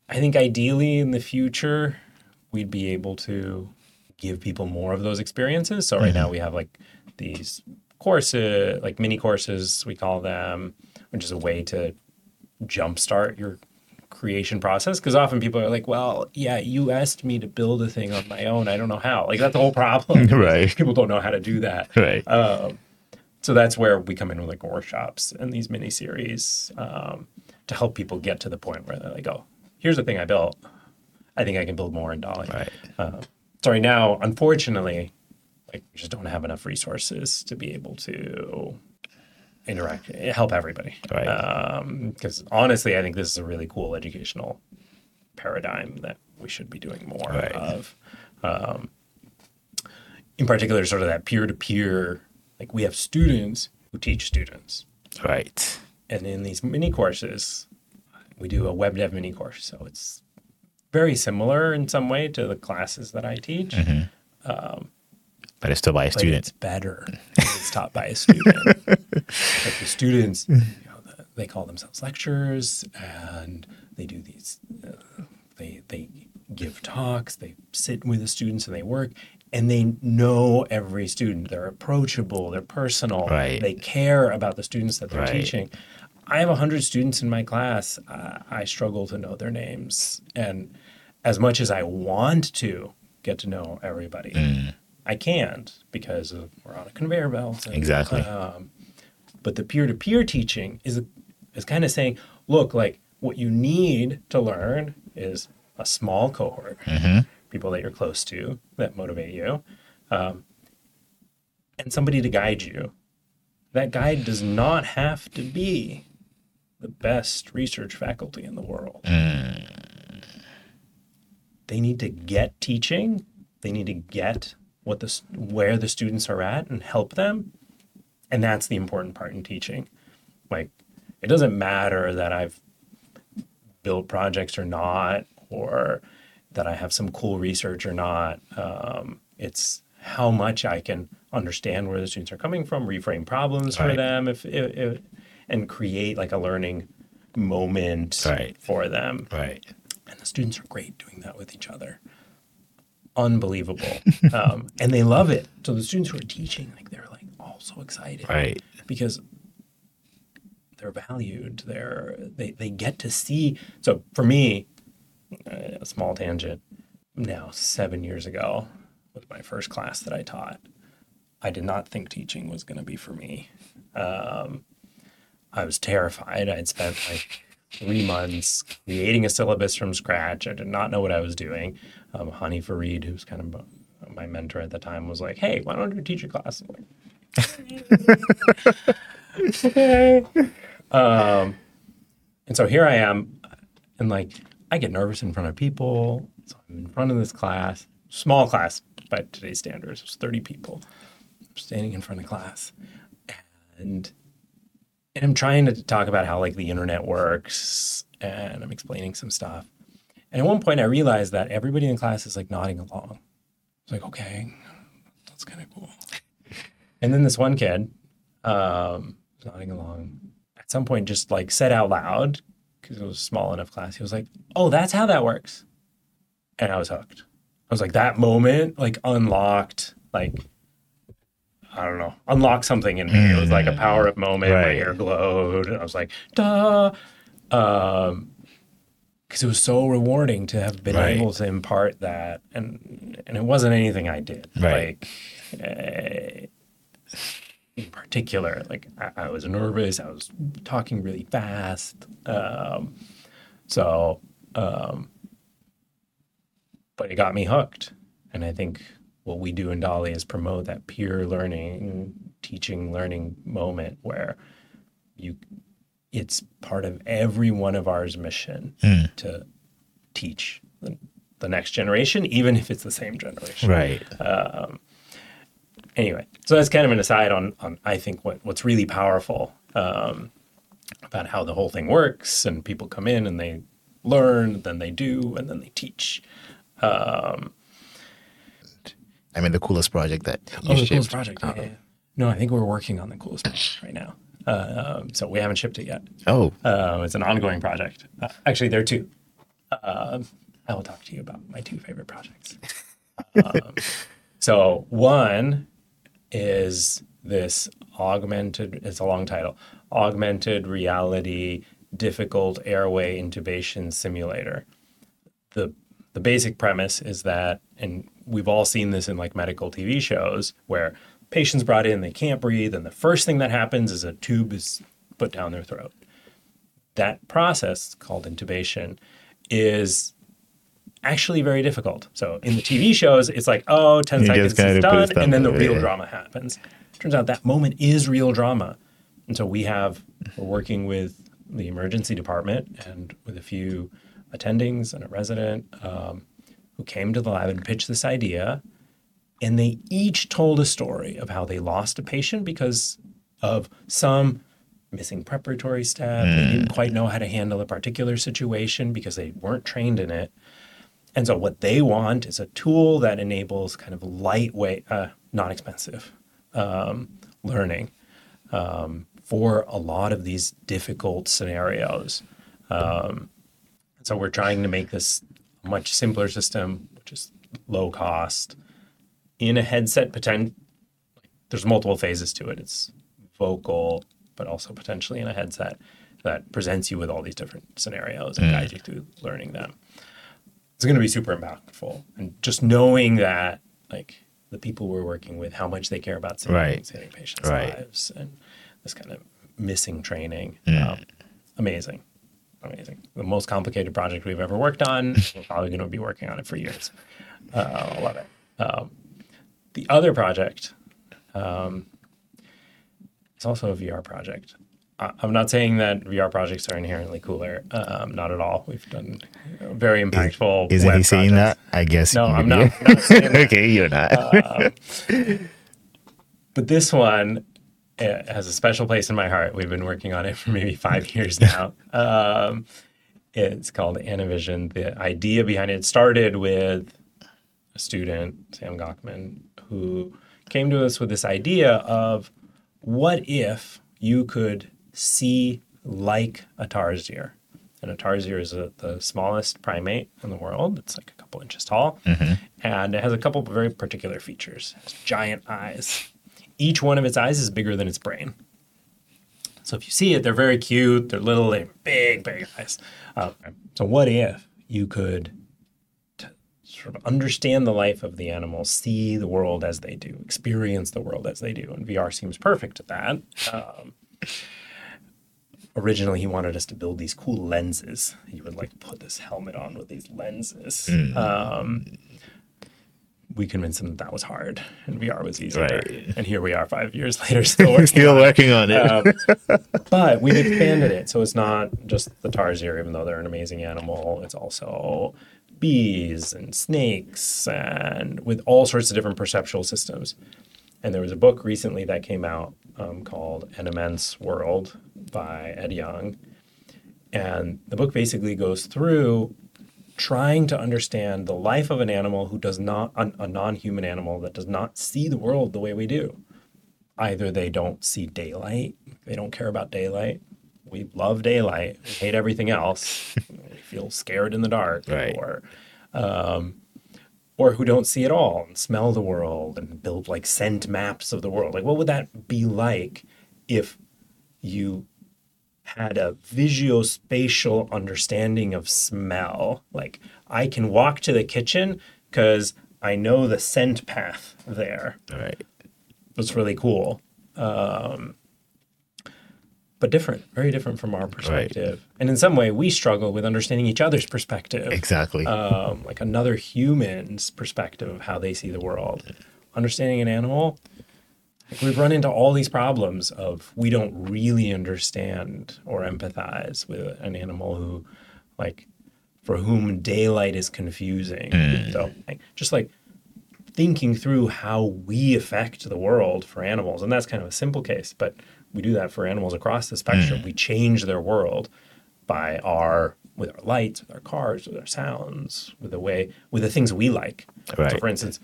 I think ideally in the future, we'd be able to give people more of those experiences. So right now we have like these courses, like mini courses, we call them, which is a way to jumpstart your creation process. Because often people are like, well, yeah, you asked me to build a thing on my own. I don't know how. Like that's the whole problem. (laughs) Right. People don't know how to do that. Right. Um, so that's where we come in with like workshops and these mini series um, to help people get to the point where they're like, oh, here's the thing I built. I think I can build more in DALI. right. Uh, sorry, now, unfortunately, like we just don't have enough resources to be able to interact, help everybody. Right. Um, because honestly, I think this is a really cool educational paradigm that we should be doing more Right. of. Um, in particular, sort of that peer to peer, like we have students who teach students. Right. And in these mini courses, we do a web dev mini course. So it's very similar in some way to the classes that I teach. Mm-hmm. Um, But it's still by a but student. it's better it's taught by a student. (laughs) like the students, you know, they call themselves lecturers, and they do these. Uh, they they give talks. They sit with the students and they work, and they know every student. They're approachable. They're personal. Right. They care about the students that they're Right. teaching. I have hundred students in my class. Uh, I struggle to know their names, and as much as I want to, get to know everybody. Mm. I can't because of, we're on a conveyor belt. and, Exactly. Um, but the peer to peer teaching is is kind of saying, look, like what you need to learn is a small cohort, people that you're close to that motivate you, um, and somebody to guide you. That guide does not have to be the best research faculty in the world. They need to get teaching. They need to get what the where the students are at and help them. And that's the important part in teaching. Like it doesn't matter that I've built projects or not, or that I have some cool research or not. Um, it's how much I can understand where the students are coming from, reframe problems for them, if, if, if and create like a learning moment Right. for them. Right. And the students are great doing that with each other. Unbelievable. (laughs) um, and they love it. So the students who are teaching, like they're like all so excited Right. because they're valued. They're they they get to see. So for me, uh, a small tangent. Now seven years ago was my first class that I taught. I did not think teaching was going to be for me. Um, I was terrified. I had spent like three months creating a syllabus from scratch. I did not know what I was doing. Um, Hani Farid, who's kind of my mentor at the time, was like, "Hey, why don't you teach a class?" Like, okay. (laughs) Um, and so here I am, and like I get nervous in front of people. So I'm in front of this class, small class by today's standards, it was 30 people. I'm standing in front of class, and and I'm trying to talk about how like the internet works, and I'm explaining some stuff. And at one point, I realized that everybody in class is like nodding along. It's like, okay, that's kind of cool. And then this one kid, um, nodding along, at some point just like said out loud, because it was a small enough class, he was like, oh, that's how that works. And I was hooked. I was like, that moment, like unlocked, like, I don't know, unlocked something in me. It was like a power up moment. My hair glowed. And I was like, duh. Um, because it was so rewarding to have been Right. able to impart that, and and it wasn't anything I did. Right. Like, uh, in particular, like I, I was nervous. I was talking really fast. Um, so, um, but it got me hooked, and I think what we do in DALI is promote that peer learning, teaching, learning moment where you it's part of every one of ours mission hmm. to teach the, the next generation, even if it's the same generation. Right. Um, anyway, so that's kind of an aside on on I think what what's really powerful um, about how the whole thing works, and people come in and they learn, then they do, and then they teach. Um, I mean, the coolest project that you Oh, the shipped. coolest project. Uh-huh. Yeah, yeah. No, I think we're working on the coolest project right now. Uh, so we haven't shipped it yet. Oh, Uh, it's an ongoing project. Uh, actually, there are two. Um I will talk to you about my two favorite projects. um, (laughs) so one is this augmented. It's a long title. Augmented reality difficult airway intubation simulator. The the basic premise is that, and we've all seen this in like medical TV shows where patients brought in, they can't breathe, and the first thing that happens is a tube is put down their throat that process called intubation is actually very difficult. So in the TV (laughs) shows, it's like, oh, 10 You seconds is done, and then the over real drama happens. Turns out that moment is real drama. And so we have, we're working with the emergency department and with a few attendings and a resident um, who came to the lab and pitched this idea. And they each told a story of how they lost a patient because of some missing preparatory step. They didn't quite know how to handle a particular situation because they weren't trained in it. And so, what they want is a tool that enables kind of lightweight, uh, not expensive um, learning um, for a lot of these difficult scenarios. Um, so, we're trying to make this a much simpler system, which is low cost, in a headset. Potent- there's multiple phases to it. It's vocal, but also potentially in a headset that presents you with all these different scenarios and guides you through learning them. it's going to be super impactful. And just knowing that, like the people we're working with, how much they care about saving, Right. saving patients' Right. lives, and this kind of missing training, Mm. um, amazing, amazing. The most complicated project we've ever worked on. (laughs) we're probably going to be working on it for years. Uh, I love it. Um, the other project um, is also a VR project. I'm not saying that VR projects are inherently cooler. Um, not at all. We've done uh, very impactful. Isn't web he saying projects. that? I guess. No, I'm not, not (laughs) okay, you're not. But this one uh, has a special place in my heart. We've been working on it for maybe five years now. Um, it's called Anavision. The idea behind it started with a student, Sam Gockman, who came to us with this idea of what if you could see like a tarsier? And a tarsier is a, the smallest primate in the world. It's like a couple inches tall. And it has a couple of very particular features. It has giant eyes. Each one of its eyes is bigger than its brain. So if you see it, they're very cute. They're little, they have big, big eyes. Uh, so what if you could sort of understand the life of the animal, see the world as they do, experience the world as they do? And VR seems perfect at that. Um, originally, he wanted us to build these cool lenses. He would like put this helmet on with these lenses. Um, we convinced him that that was hard and VR was easier. Right. And here we are five years later, (laughs) still working Still on it. working on it. Um, (laughs) but we've expanded it. So it's not just the tarsier, even though they're an amazing animal. It's also bees and snakes and with all sorts of different perceptual systems. And there was a book recently that came out um, called An Immense World by Ed Yong. And the book basically goes through trying to understand the life of an animal who does not, a, non human animal that does not see the world the way we do either they don't see daylight, they don't care about daylight. We love daylight, hate everything else. Feel scared in the dark, Right. or um, or who don't see it all and smell the world and build like scent maps of the world. Like, what would that be like if you had a visuospatial understanding of smell? Like, I can walk to the kitchen because I know the scent path there right. That's really cool. Um, but different, very different from our perspective. And in some way, we struggle with understanding each other's perspective, Exactly. um, like another human's perspective of how they see the world. Understanding an animal, like we've run into all these problems of we don't really understand or empathize with an animal who, like, for whom daylight is confusing. So, like, just like thinking through how we affect the world for animals. And that's kind of a simple case, but we do that for animals across the spectrum. We change their world by our with our lights, with our cars, with our sounds, with the way with the things we like. So for instance,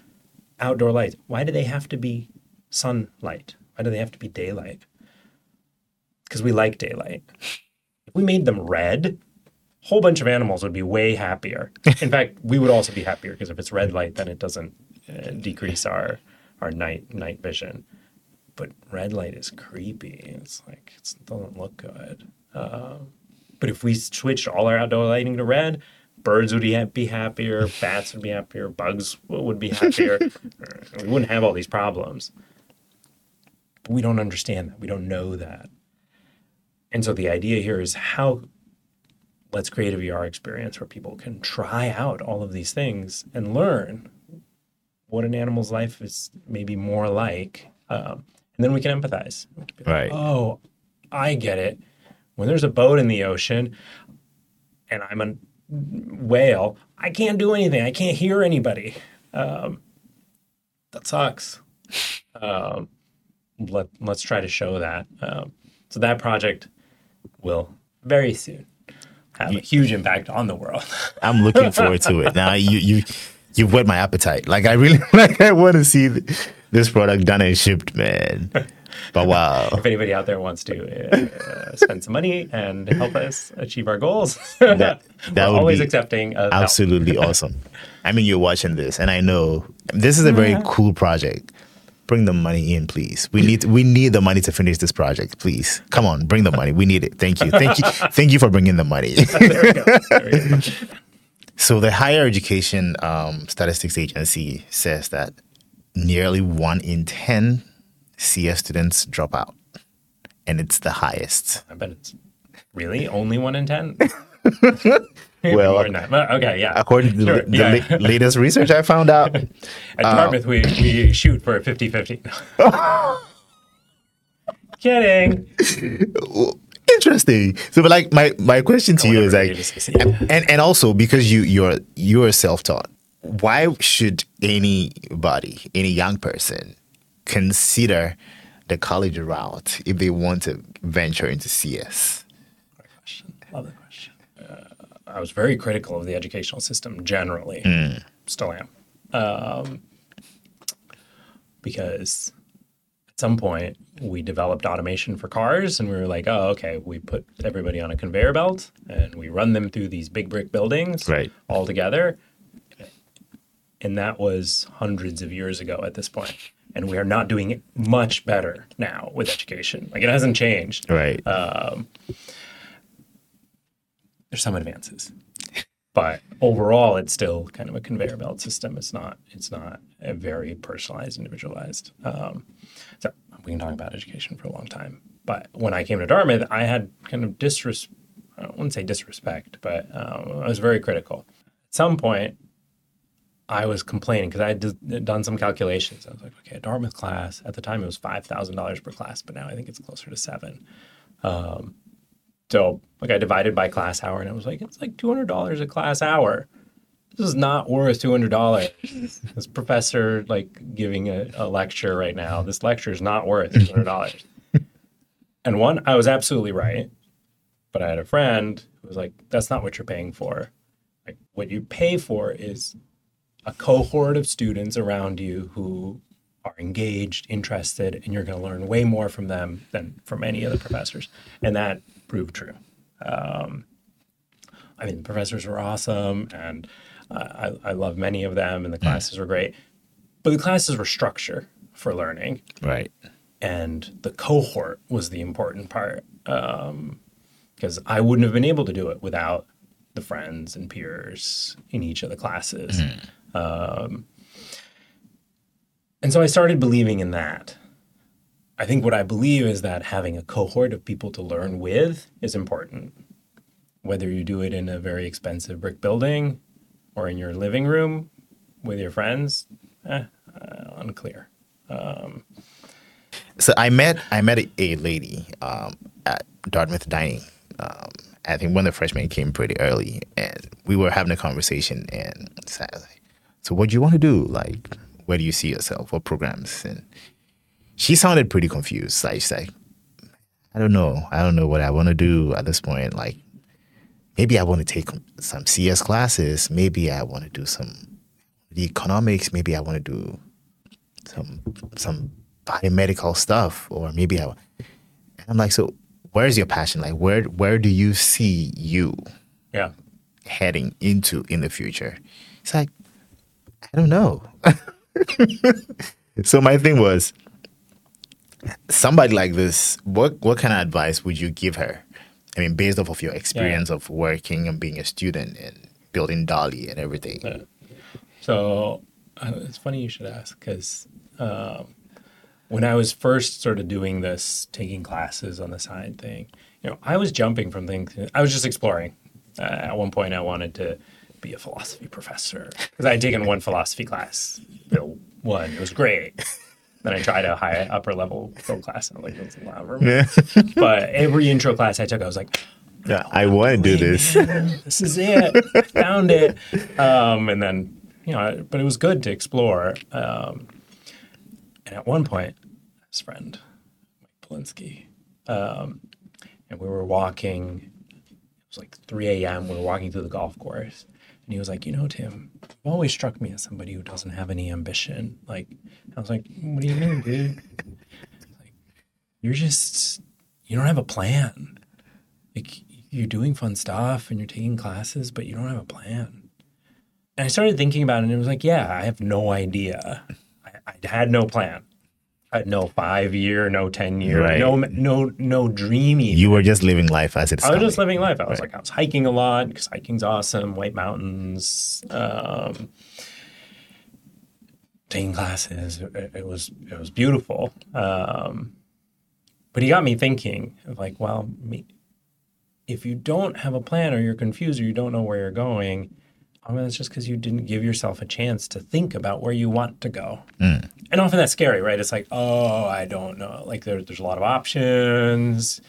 outdoor lights, why do they have to be sunlight? Why do they have to be daylight? Because we like daylight. If we made them red, a whole bunch of animals would be way happier. (laughs) In fact, we would also be happier because if it's red light, then it doesn't uh, decrease our our night night vision. But red light is creepy. It's like it doesn't look good. Um, but if we switched all our outdoor lighting to red, birds would be be happier, (laughs) bats would be happier, bugs would be happier. (laughs) we wouldn't have all these problems. But we don't understand that. We don't know that. And so the idea here is how let's create a VR experience where people can try out all of these things and learn what an animal's life is maybe more like. Um, and then we can empathize. We can like, Right. Oh, I get it. When there's a boat in the ocean and I'm a whale, I can't do anything. I can't hear anybody. Um, that sucks. Um, let, let's try to show that. Um, so that project will very soon have a huge impact on the world. (laughs) I'm looking forward to it. Now you you you've whet my appetite. Like I really (laughs) like I want to see th- this product done and shipped, man. (laughs) But wow. if anybody out there wants to uh, spend some money and help us achieve our goals, (laughs) That- that we're would always be accepting. Of help. Absolutely (laughs) awesome. I mean, you're watching this, and I know this is a very cool project. Bring the money in, please. We need we need the money to finish this project, please. Come on, bring the money. We need it. Thank you, thank you, thank you for bringing the money. There we go. There we go. So the higher education um, statistics agency says that nearly one in ten CS students drop out, and it's the highest. I bet it's really only one in ten. (laughs) Well, More than that. But, okay, yeah. According to the, Sure, the yeah. la- latest research I found out, (laughs) At Dartmouth, we, we shoot for a 50-50. (laughs) Kidding. interesting. So, but like my my question to you is like, you just say. and and also because you you're you're self taught, why should anybody, any young person, consider the college route if they want to venture into CS? Great question. Love the question. Uh, I was very critical of the educational system generally. Still am. Um, because at some point we developed automation for cars and we were like, oh, okay, we put everybody on a conveyor belt and we run them through these big brick buildings Right. all together. And that was hundreds of years ago at this point. And we are not doing it much better now with education. Like it hasn't changed Right. there's some advances but overall it's still kind of a conveyor belt system it's not it's not a very personalized individualized um, so we can talk about education for a long time but when i came to dartmouth i had kind of disres i wouldn't say disrespect but um, i was very critical at some point I was complaining because I had d- done some calculations. I was like, okay, a Dartmouth class at the time it was five thousand dollars per class, but now I think it's closer to seven. Um, so like I divided by class hour and it was like, it's like $200 a class hour. This is not worth $200. this professor like giving a, a lecture right now, this lecture is not worth $200. (laughs) and one, I was absolutely right. But I had a friend who was like, that's not what you're paying for. Like what you pay for is a cohort of students around you who are engaged, interested, and you're going to learn way more from them than from any other professors. And that proved true. Um, I mean, the professors were awesome, and uh, I, I love many of them, and the classes were great. But the classes were structure for learning, Right. and the cohort was the important part because I wouldn't have been able to do it without the friends and peers in each of the classes. Um, and so I started believing in that. I think what I believe is that having a cohort of people to learn with is important. Whether you do it in a very expensive brick building or in your living room with your friends, eh, uh, unclear. So I met I met a, a lady um, at Dartmouth Dining. Um, I think one of the freshmen came pretty early, and we were having a conversation. And so, I was like, so what do you want to do? Like, where do you see yourself? What programs? And she sounded pretty confused. Like she's like, I don't know. I don't know what I want to do at this point. Like, maybe I want to take some CS classes. Maybe I want to do some the economics. Maybe I want to do some some biomedical stuff, or maybe I. And I'm like, so where's your passion? Like, where where do you see you Yeah. heading into in the future? It's like, I don't know. (laughs) so my thing was, somebody like this, what what kind of advice would you give her? I mean, based off of your experience of working and being a student and building DALI and everything. So uh, it's funny you should ask because um, when I was first sort of doing this, taking classes on the side thing, you know, I was jumping from things. I was just exploring. Uh, at one point, I wanted to be a philosophy professor because I had taken one philosophy class, Phil one. It was great. Then I tried a high upper level Phil class, and I was like, "That's a lot for me." (laughs) But every intro class I took, I was like, Yeah, I want to do this. this is it. I found it. Um, and then, you know, but it was good to explore. Um, and at one point, his friend, Mike Polinsky, um, and we were walking, it was like 3 a.m. We were walking through the golf course. And he was like, you know, Tim, you've always struck me as somebody who doesn't have any ambition. Like, I was like, what do you mean, dude? (laughs) like, you're just, you don't have a plan like you're doing fun stuff and you're taking classes, but you don't have a plan. And I started thinking about it, and it was like, yeah, I have no idea. I, I had no plan. Uh, no five year, no ten year, Right. no no no dreamy. You were just living life as it's I was coming. just living life. I was like, I was hiking a lot because hiking's awesome. White Mountains, um, taking classes. It, it was it was beautiful. Um, but he got me thinking of like, well, me, if you don't have a plan or you're confused or you don't know where you're going, I mean, it's just because you didn't give yourself a chance to think about where you want to go. And often that's scary, right? It's like, oh, I don't know. Like there, there's a lot of options.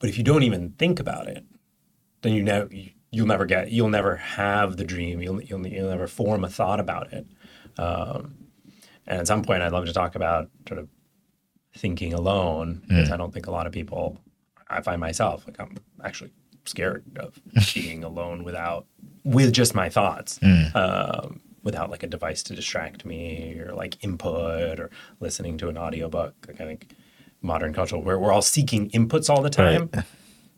But if you don't even think about it, then you never you'll never get you'll never have the dream. You'll you'll, you'll never form a thought about it. Um, and at some point, I'd love to talk about sort of thinking alone because I don't think a lot of people. I find myself like I'm actually scared of (laughs) being alone without with just my thoughts. Um, without like a device to distract me or like input or listening to an audiobook. Like I think modern culture where we're all seeking inputs all the time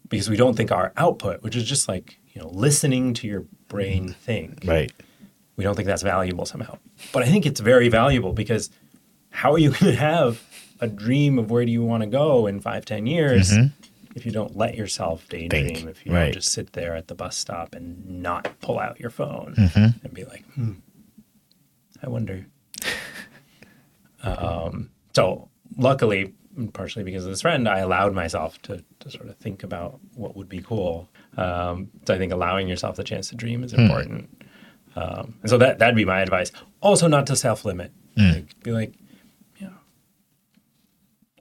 because we don't think our output, which is just like, you know, listening to your brain think. Right. We don't think that's valuable somehow. But I think it's very valuable because how are you (laughs) going to have a dream of where do you want to go in five, ten years if you don't let yourself daydream, Think, if you right. don't just sit there at the bus stop and not pull out your phone Mm-hmm. and be like, hmm, I wonder. (laughs) um, so luckily, partially because of this friend, I allowed myself to, to sort of think about what would be cool. Um, so I think allowing yourself the chance to dream is important. Um, and so that that'd be my advice. Also, not to self limit. Like, be like,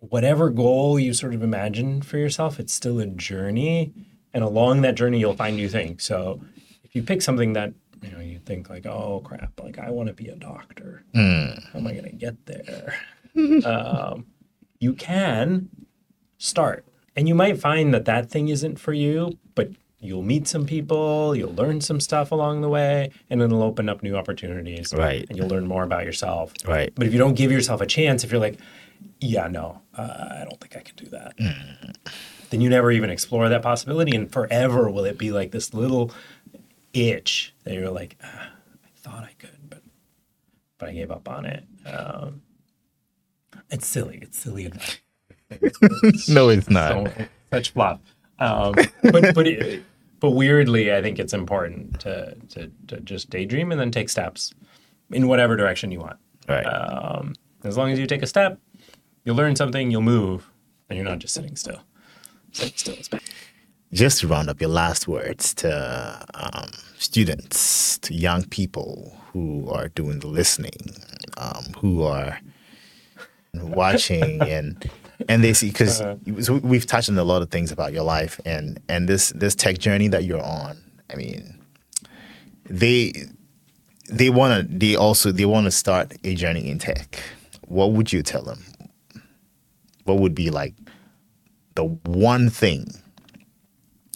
whatever goal you sort of imagine for yourself, it's still a journey, and along that journey, you'll find new things. So if you pick something that you know you think like, oh crap, like I want to be a doctor. How am I going to get there? (laughs) um, you can start, and you might find that that thing isn't for you, but you'll meet some people, you'll learn some stuff along the way, and it'll open up new opportunities. Right. And you'll learn more about yourself. Right. But if you don't give yourself a chance, if you're like, yeah, no, uh, I don't think I can do that, then you never even explore that possibility. And forever will it be like this little itch that you're like, ah, I thought I could, but but I gave up on it. Um, it's silly. It's silly advice. (laughs) No, it's not. So, such fluff. Um, but but it, but weirdly, I think it's important to, to to just daydream and then take steps in whatever direction you want. right. Um, as long as you take a step, you'll learn something, you'll move, and you're not just sitting still. Sitting still is bad. just to round up your last words to um, students, to young people who are doing the listening, um, who are watching and and they see because we've touched on a lot of things about your life and and this this tech journey that you're on. I mean, they they want to they also they want to start a journey in tech. What would you tell them? What would be like the one thing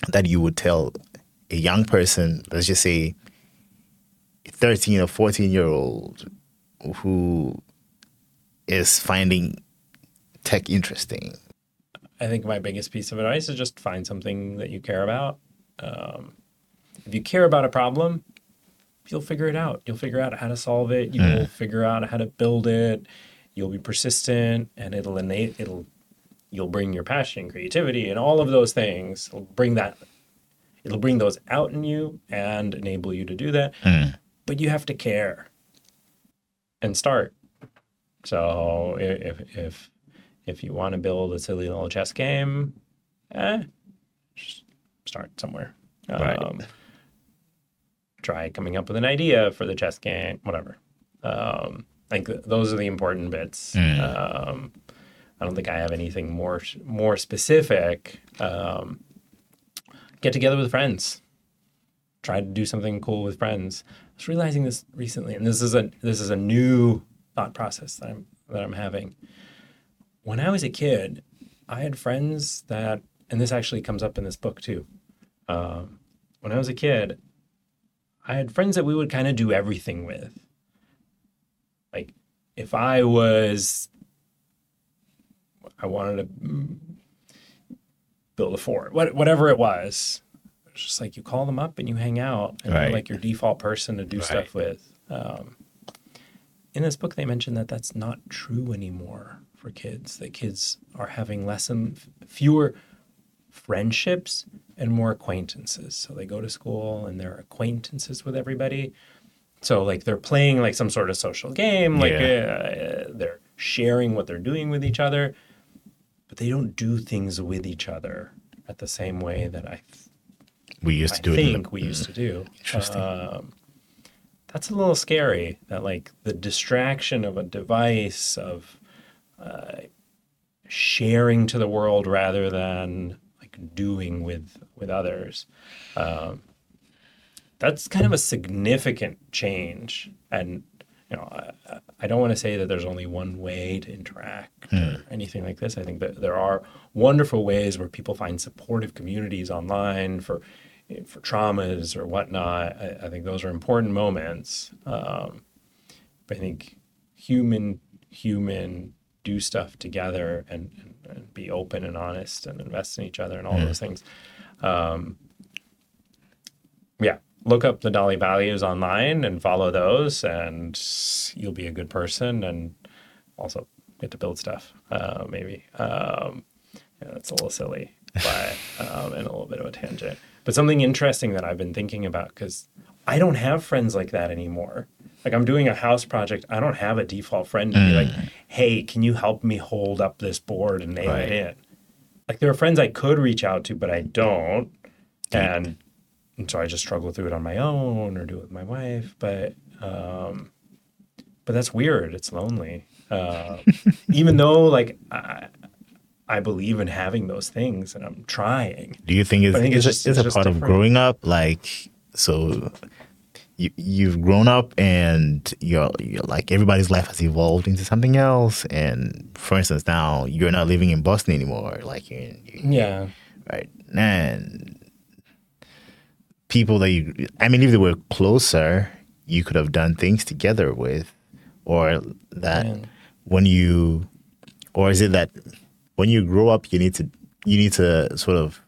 that you would tell a young person, let's just say a 13 or 14 year old who is finding tech interesting? I think my biggest piece of advice is just find something that you care about. Um, if you care about a problem, you'll figure it out. You'll figure out how to solve it. You'll figure out how to build it. You'll be persistent, and it'll innate. It'll you'll bring your passion, creativity, and all of those things. It'll bring that. It'll bring those out in you and enable you to do that. But you have to care and start. So if if if you want to build a silly little chess game, eh, just start somewhere. Right. Um, try coming up with an idea for the chess game, whatever. Um, Th- those are the important bits. Um, I don't think I have anything more more specific. Um, get together with friends. Try to do something cool with friends. I was realizing this recently, and this is a this is a new thought process that I'm that I'm having. When I was a kid, I had friends that, and this actually comes up in this book too. Um, when I was a kid, I had friends that we would kind of do everything with. Like, if I was, I wanted to build a fort, what, whatever it was. It's just like you call them up and you hang out, and Right. like your default person to do Right. stuff with. Um, in this book they mention that that's not true anymore for kids. That kids are having less and fewer friendships and more acquaintances. So they go to school and they're acquaintances with everybody. So like they're playing like some sort of social game, like Yeah. uh, they're sharing what they're doing with each other, but they don't do things with each other at the same way that I We used to I do it. in the- think we used to do. Interesting. Um, that's a little scary. That like the distraction of a device of uh, sharing to the world rather than like doing with with others. Um, that's kind of a significant change, and you know, I, I don't want to say that there's only one way to interact or anything like this. I think that there are wonderful ways where people find supportive communities online for for traumas or whatnot. I, I think those are important moments. Um, but I think human human do stuff together and, and, and be open and honest and invest in each other and all those things. Um, yeah, look up the DALI values online and follow those, and you'll be a good person and also get to build stuff. Uh, maybe um, yeah, that's a little silly, (laughs) but um, and a little bit of a tangent. But something interesting that I've been thinking about because I don't have friends like that anymore. Like I'm doing a house project, I don't have a default friend to be like, "Hey, can you help me hold up this board and nail Right. it in?" Like there are friends I could reach out to, but I don't, and, and so I just struggle through it on my own or do it with my wife. But um, but that's weird. It's lonely, uh, even (laughs) though like I, I believe in having those things and I'm trying. Do you think it's, think it's, it's just- a, it's it's a part of growing up? Like, so you, you've grown up and you're, you're like everybody's life has evolved into something else. And for instance, now you're not living in Boston anymore. Like, you're in, you Yeah, right? And people that you, I mean, if they were closer, you could have done things together with, or that Yeah. when you, or is it that when you grow up, you need to, you need to sort of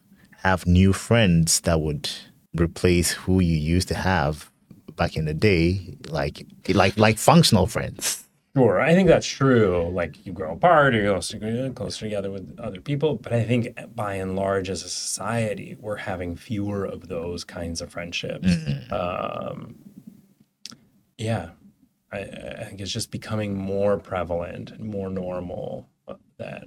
have new friends that would replace who you used to have back in the day, like, like, like functional friends. Sure, I think that's true. Like you grow apart, or you're closer, together with other people. But I think eh, by and large, as a society, we're having fewer of those kinds of friendships. Mm-hmm. Um, yeah, I, I think it's just becoming more prevalent and more normal uh, that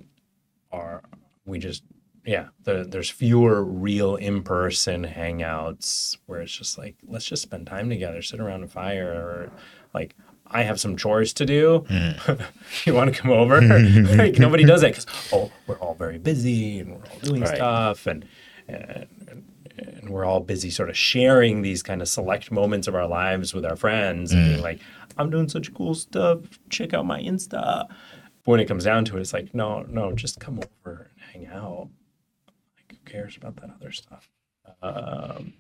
are we just yeah the, there's fewer real in-person hangouts where it's just like let's just spend time together sit around a fire or like i have some chores to do. (laughs) You want to come over? (laughs) Like nobody does that because oh we're all very busy and we're all doing Right. stuff and, and and we're all busy sort of sharing these kind of select moments of our lives with our friends and being like i'm doing such cool stuff. Check out my insta. But when it comes down to it it's like no no just come over and hang out. Like who cares about that other stuff? Um,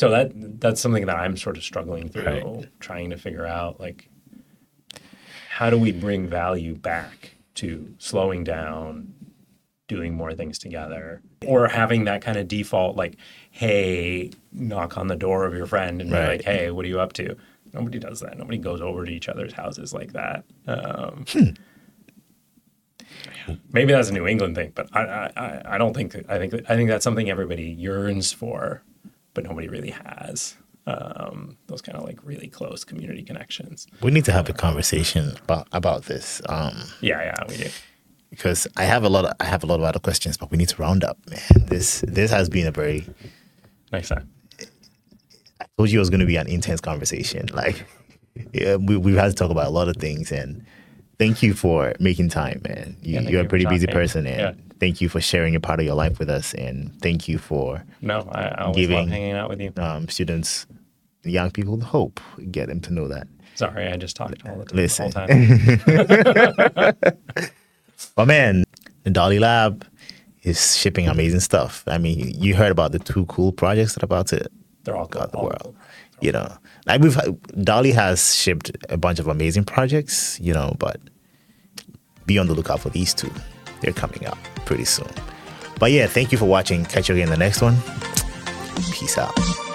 so that that's something that i'm sort of struggling through Right. trying to figure out like how do we bring value back to slowing down doing more things together or having that kind of default like hey knock on the door of your friend and be like hey what are you up to? Nobody does that. Nobody goes over to each other's houses like that. Um, maybe that's a new england thing but I, I I- i don't think i think i think that's something everybody yearns for but nobody really has um, those kind of like really close community connections We need to have a conversation about about this. Um, yeah yeah we do because I have a lot of I have a lot of other questions, but we need to round up, man. This this has been a very nice time I told you it was going to be an intense conversation. Like, (laughs) yeah, we we've had to talk about a lot of things, and thank you for making time, man. You, yeah, you're you a pretty busy talking. person, and Yeah. thank you for sharing a part of your life with us, and thank you for no i, I always Giving- love hanging out with you um, students, young people, hope. Get them to know that. sorry i just talked all the time, Listen. the time (laughs) But man, the DALI Lab is shipping amazing stuff. I mean, you heard about the two cool projects that are about to they're all go out the all world. You know, like we've DALI has shipped a bunch of amazing projects. You know, but be on the lookout for these two. They're coming out pretty soon. But yeah, thank you for watching. Catch you again in the next one. Peace out.